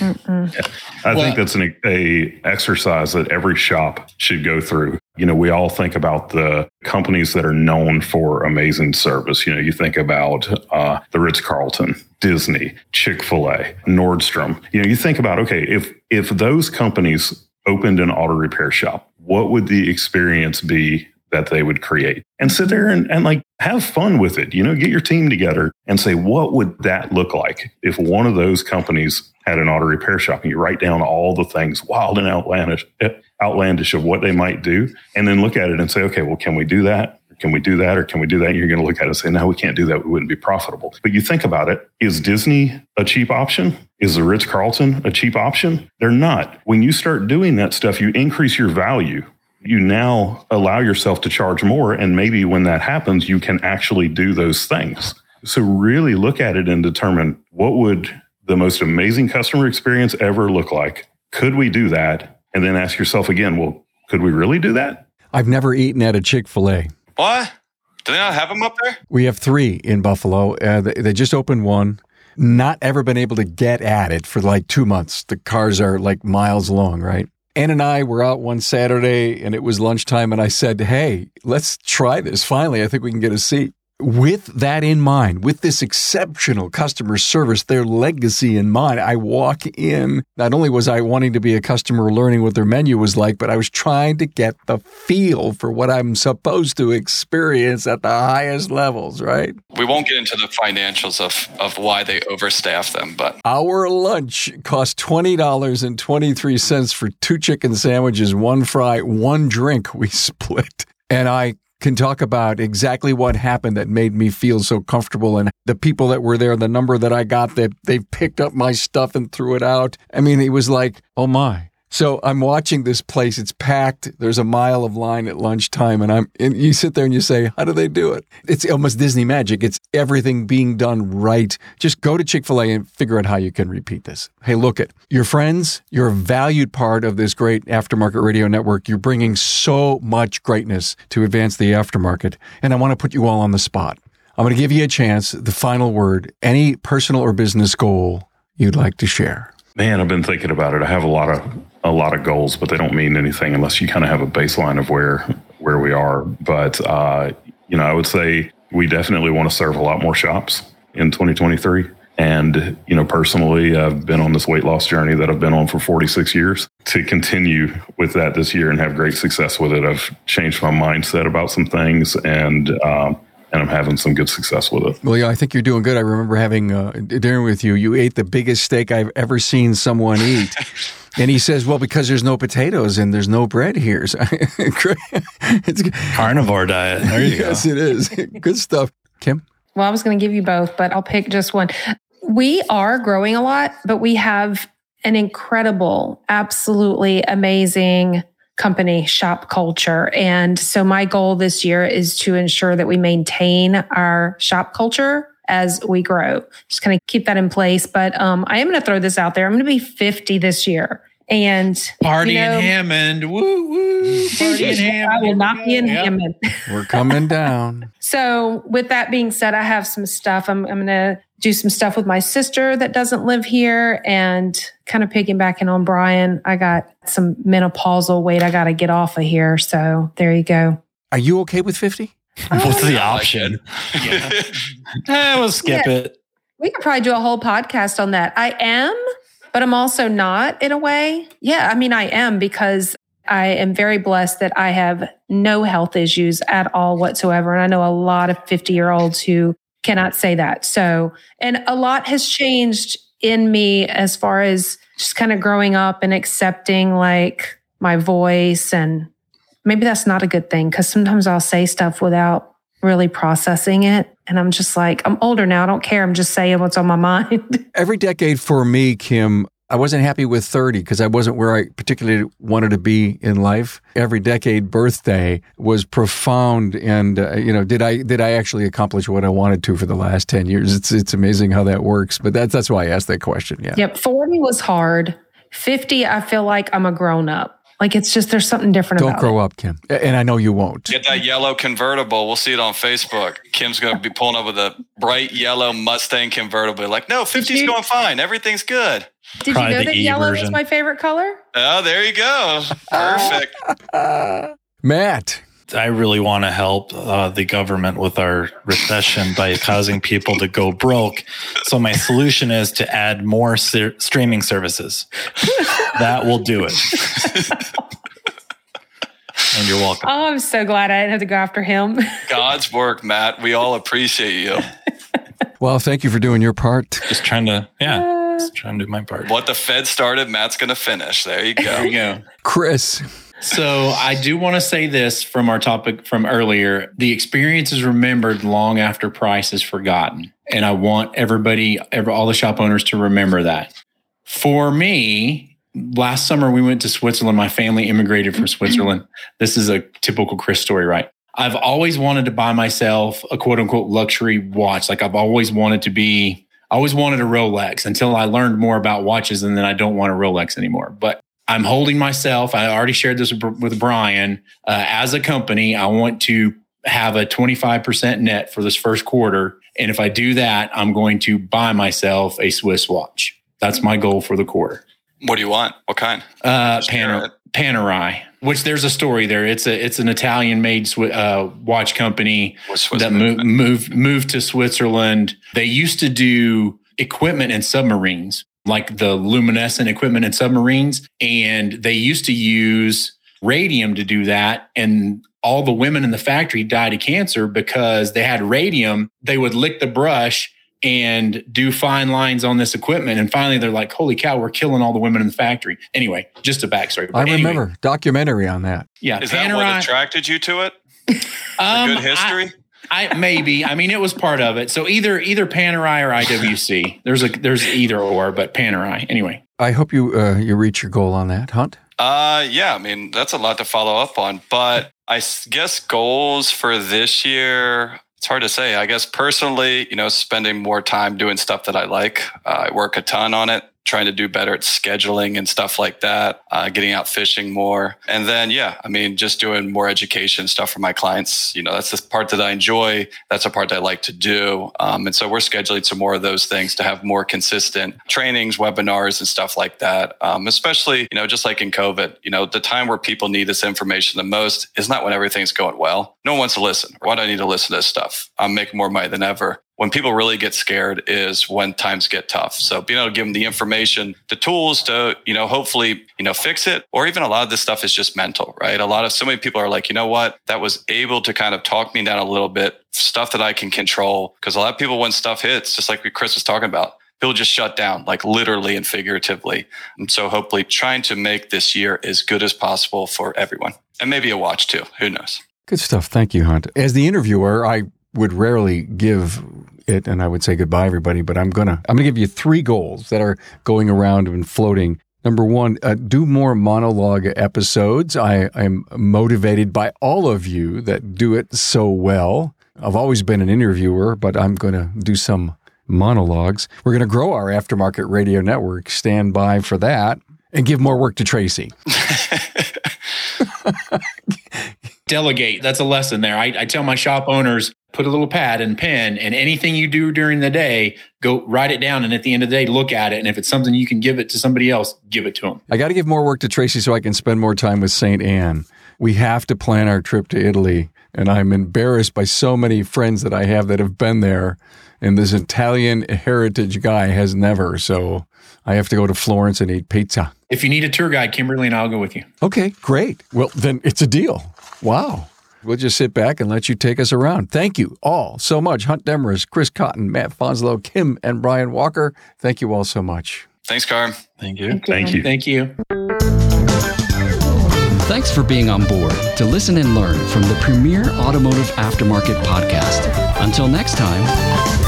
Yeah. I well, think that's an a exercise that every shop should go through. You know, we all think about the companies that are known for amazing service. You know, you think about uh, the Ritz Carlton, Disney, Chick Fil A, Nordstrom. You know, you think about okay, if if those companies opened an auto repair shop, what would the experience be that they would create and sit there and, and like have fun with it. You know, get your team together and say, what would that look like if one of those companies had an auto repair shop and you write down all the things wild and outlandish, outlandish of what they might do and then look at it and say, okay, well, can we do that? Can we do that? Or can we do that? And you're going to look at it and say, no, we can't do that. We wouldn't be profitable. But you think about it. Is Disney a cheap option? Is the Ritz Carlton a cheap option? They're not. When you start doing that stuff, you increase your value you now allow yourself to charge more. And maybe when that happens, you can actually do those things. So really look at it and determine what would the most amazing customer experience ever look like? Could we do that? And then ask yourself again, well, could we really do that? I've never eaten at a Chick fil A. What? Do they not have them up there? We have three in Buffalo. Uh, they, they just opened one. Not ever been able to get at it for like two months. The cars are like miles long, right? Ann and I were out one Saturday and it was lunchtime, and I said, Hey, let's try this. Finally, I think we can get a seat with that in mind, with this exceptional customer service, their legacy in mind, I walk in. Not only was I wanting to be a customer learning what their menu was like, but I was trying to get the feel for what I'm supposed to experience at the highest levels, right? We won't get into the financials of, of why they overstaff them, but our lunch cost $20.23 for two chicken sandwiches, one fry, one drink we split. And I can talk about exactly what happened that made me feel so comfortable and the people that were there, the number that I got that they picked up my stuff and threw it out. I mean, it was like, oh my. So I'm watching this place. It's packed. There's a mile of line at lunchtime, and I'm. And you sit there and you say, "How do they do it?" It's almost Disney magic. It's everything being done right. Just go to Chick Fil A and figure out how you can repeat this. Hey, look at your friends. You're a valued part of this great aftermarket radio network. You're bringing so much greatness to advance the aftermarket, and I want to put you all on the spot. I'm going to give you a chance. The final word. Any personal or business goal you'd like to share? Man, I've been thinking about it. I have a lot of a lot of goals, but they don't mean anything unless you kind of have a baseline of where where we are. But uh, you know, I would say we definitely want to serve a lot more shops in 2023. And, you know, personally, I've been on this weight loss journey that I've been on for 46 years to continue with that this year and have great success with it. I've changed my mindset about some things and, um, and I'm having some good success with it. Well, yeah, I think you're doing good. I remember having uh, dinner with you. You ate the biggest steak I've ever seen someone eat. and he says, "Well, because there's no potatoes and there's no bread here." So it's carnivore diet. There you yes, go. it is. Good stuff, Kim. Well, I was going to give you both, but I'll pick just one. We are growing a lot, but we have an incredible, absolutely amazing company shop culture. And so my goal this year is to ensure that we maintain our shop culture as we grow. Just kind of keep that in place. But um, I am going to throw this out there. I'm going to be 50 this year. And party you know, in Hammond, woo woo, party in Hammond. I will not be in yep. Hammond. We're coming down. so, with that being said, I have some stuff. I'm, I'm going to do some stuff with my sister that doesn't live here, and kind of piggybacking on Brian. I got some menopausal weight I got to get off of here. So there you go. Are you okay with fifty? What's the option? yeah. eh, we'll skip yeah. it. We could probably do a whole podcast on that. I am but I'm also not in a way. Yeah, I mean, I am because I am very blessed that I have no health issues at all whatsoever. And I know a lot of 50 year olds who cannot say that. So, and a lot has changed in me as far as just kind of growing up and accepting like my voice. And maybe that's not a good thing because sometimes I'll say stuff without really processing it. And I'm just like, I'm older now. I don't care. I'm just saying what's on my mind. Every decade for me, Kim, I wasn't happy with 30 because I wasn't where I particularly wanted to be in life. Every decade birthday was profound. And, uh, you know, did I, did I actually accomplish what I wanted to for the last 10 years? It's, it's amazing how that works. But that's, that's why I asked that question. Yeah. Yep. 40 was hard. 50, I feel like I'm a grown up. Like it's just there's something different. Don't grow it. up, Kim, and I know you won't. Get that yellow convertible. We'll see it on Facebook. Kim's going to be pulling up with a bright yellow Mustang convertible. Like, no, 50's going fine. Everything's good. Did Probably you know that e yellow version. is my favorite color? Oh, there you go. Perfect. Matt, I really want to help uh, the government with our recession by causing people to go broke. So my solution is to add more ser- streaming services. that will do it. and you're welcome. Oh, I'm so glad I didn't have to go after him. God's work, Matt. We all appreciate you. Well, thank you for doing your part. Just trying to, yeah, uh, just trying to do my part. What the Fed started, Matt's going to finish. There you go. There you go. Chris. So I do want to say this from our topic from earlier. The experience is remembered long after price is forgotten. And I want everybody, every, all the shop owners to remember that. For me, last summer we went to Switzerland. My family immigrated from Switzerland. This is a typical Chris story, right? I've always wanted to buy myself a quote unquote luxury watch. Like I've always wanted to be, I always wanted a Rolex until I learned more about watches and then I don't want a Rolex anymore. But I'm holding myself. I already shared this with Brian. Uh, as a company, I want to have a 25% net for this first quarter. And if I do that, I'm going to buy myself a Swiss watch. That's my goal for the quarter. What do you want? What kind? Uh, Paner- Panerai, which there's a story there. It's a it's an Italian made sw- uh, watch company that moved moved moved to Switzerland. They used to do equipment and submarines like the luminescent equipment in submarines. And they used to use radium to do that. And all the women in the factory died of cancer because they had radium. They would lick the brush and do fine lines on this equipment. And finally, they're like, holy cow, we're killing all the women in the factory. Anyway, just a backstory. But I remember anyway, documentary on that. Yeah. Is Panerai, that what attracted you to it? Um, good history? I, I maybe. I mean, it was part of it. So either either Panerai or IWC. There's a there's either or, but Panerai anyway. I hope you uh, you reach your goal on that, Hunt. Uh, yeah. I mean, that's a lot to follow up on, but I guess goals for this year. It's hard to say. I guess personally, you know, spending more time doing stuff that I like. Uh, I work a ton on it trying to do better at scheduling and stuff like that, uh, getting out fishing more. And then, yeah, I mean, just doing more education stuff for my clients. You know, that's the part that I enjoy. That's a part that I like to do. Um, and so we're scheduling some more of those things to have more consistent trainings, webinars, and stuff like that. Um, especially, you know, just like in COVID, you know, the time where people need this information the most is not when everything's going well. No one wants to listen. Why do I need to listen to this stuff? I'm making more money than ever when people really get scared is when times get tough. So being able to give them the information, the tools to, you know, hopefully, you know, fix it, or even a lot of this stuff is just mental, right? A lot of so many people are like, you know what, that was able to kind of talk me down a little bit, stuff that I can control. Cause a lot of people, when stuff hits, just like Chris was talking about, people just shut down, like literally and figuratively. And so hopefully trying to make this year as good as possible for everyone and maybe a watch too. Who knows? Good stuff. Thank you, Hunt. As the interviewer, I would rarely give it and I would say goodbye everybody, but I'm going to I'm going to give you three goals that are going around and floating. Number one, uh, do more monologue episodes. I am motivated by all of you that do it so well. I've always been an interviewer, but I'm going to do some monologues. We're going to grow our aftermarket radio network. Stand by for that and give more work to Tracy. Delegate. That's a lesson there. I, I tell my shop owners put a little pad and pen and anything you do during the day go write it down and at the end of the day look at it. And if it's something you can give it to somebody else give it to them i got to give more work to tracy so i can spend more time with st anne we have to plan our trip to italy and i'm embarrassed by so many friends that i have that have been there and this italian heritage guy has never so i have to go to florence and eat pizza. If you need a tour guide kimberly and i'll go with you. Okay great. Well then it's a deal wow We'll just sit back and let you take us around. Thank you all so much. Hunt Demarest, Chris Cotton, Matt Fanslow, Kim, and Brian Walker. Thank you all so much. Thanks, Carm. Thank you. Thank you. Thank you. Thanks for being on board to listen and learn from the premier automotive aftermarket podcast. Until next time.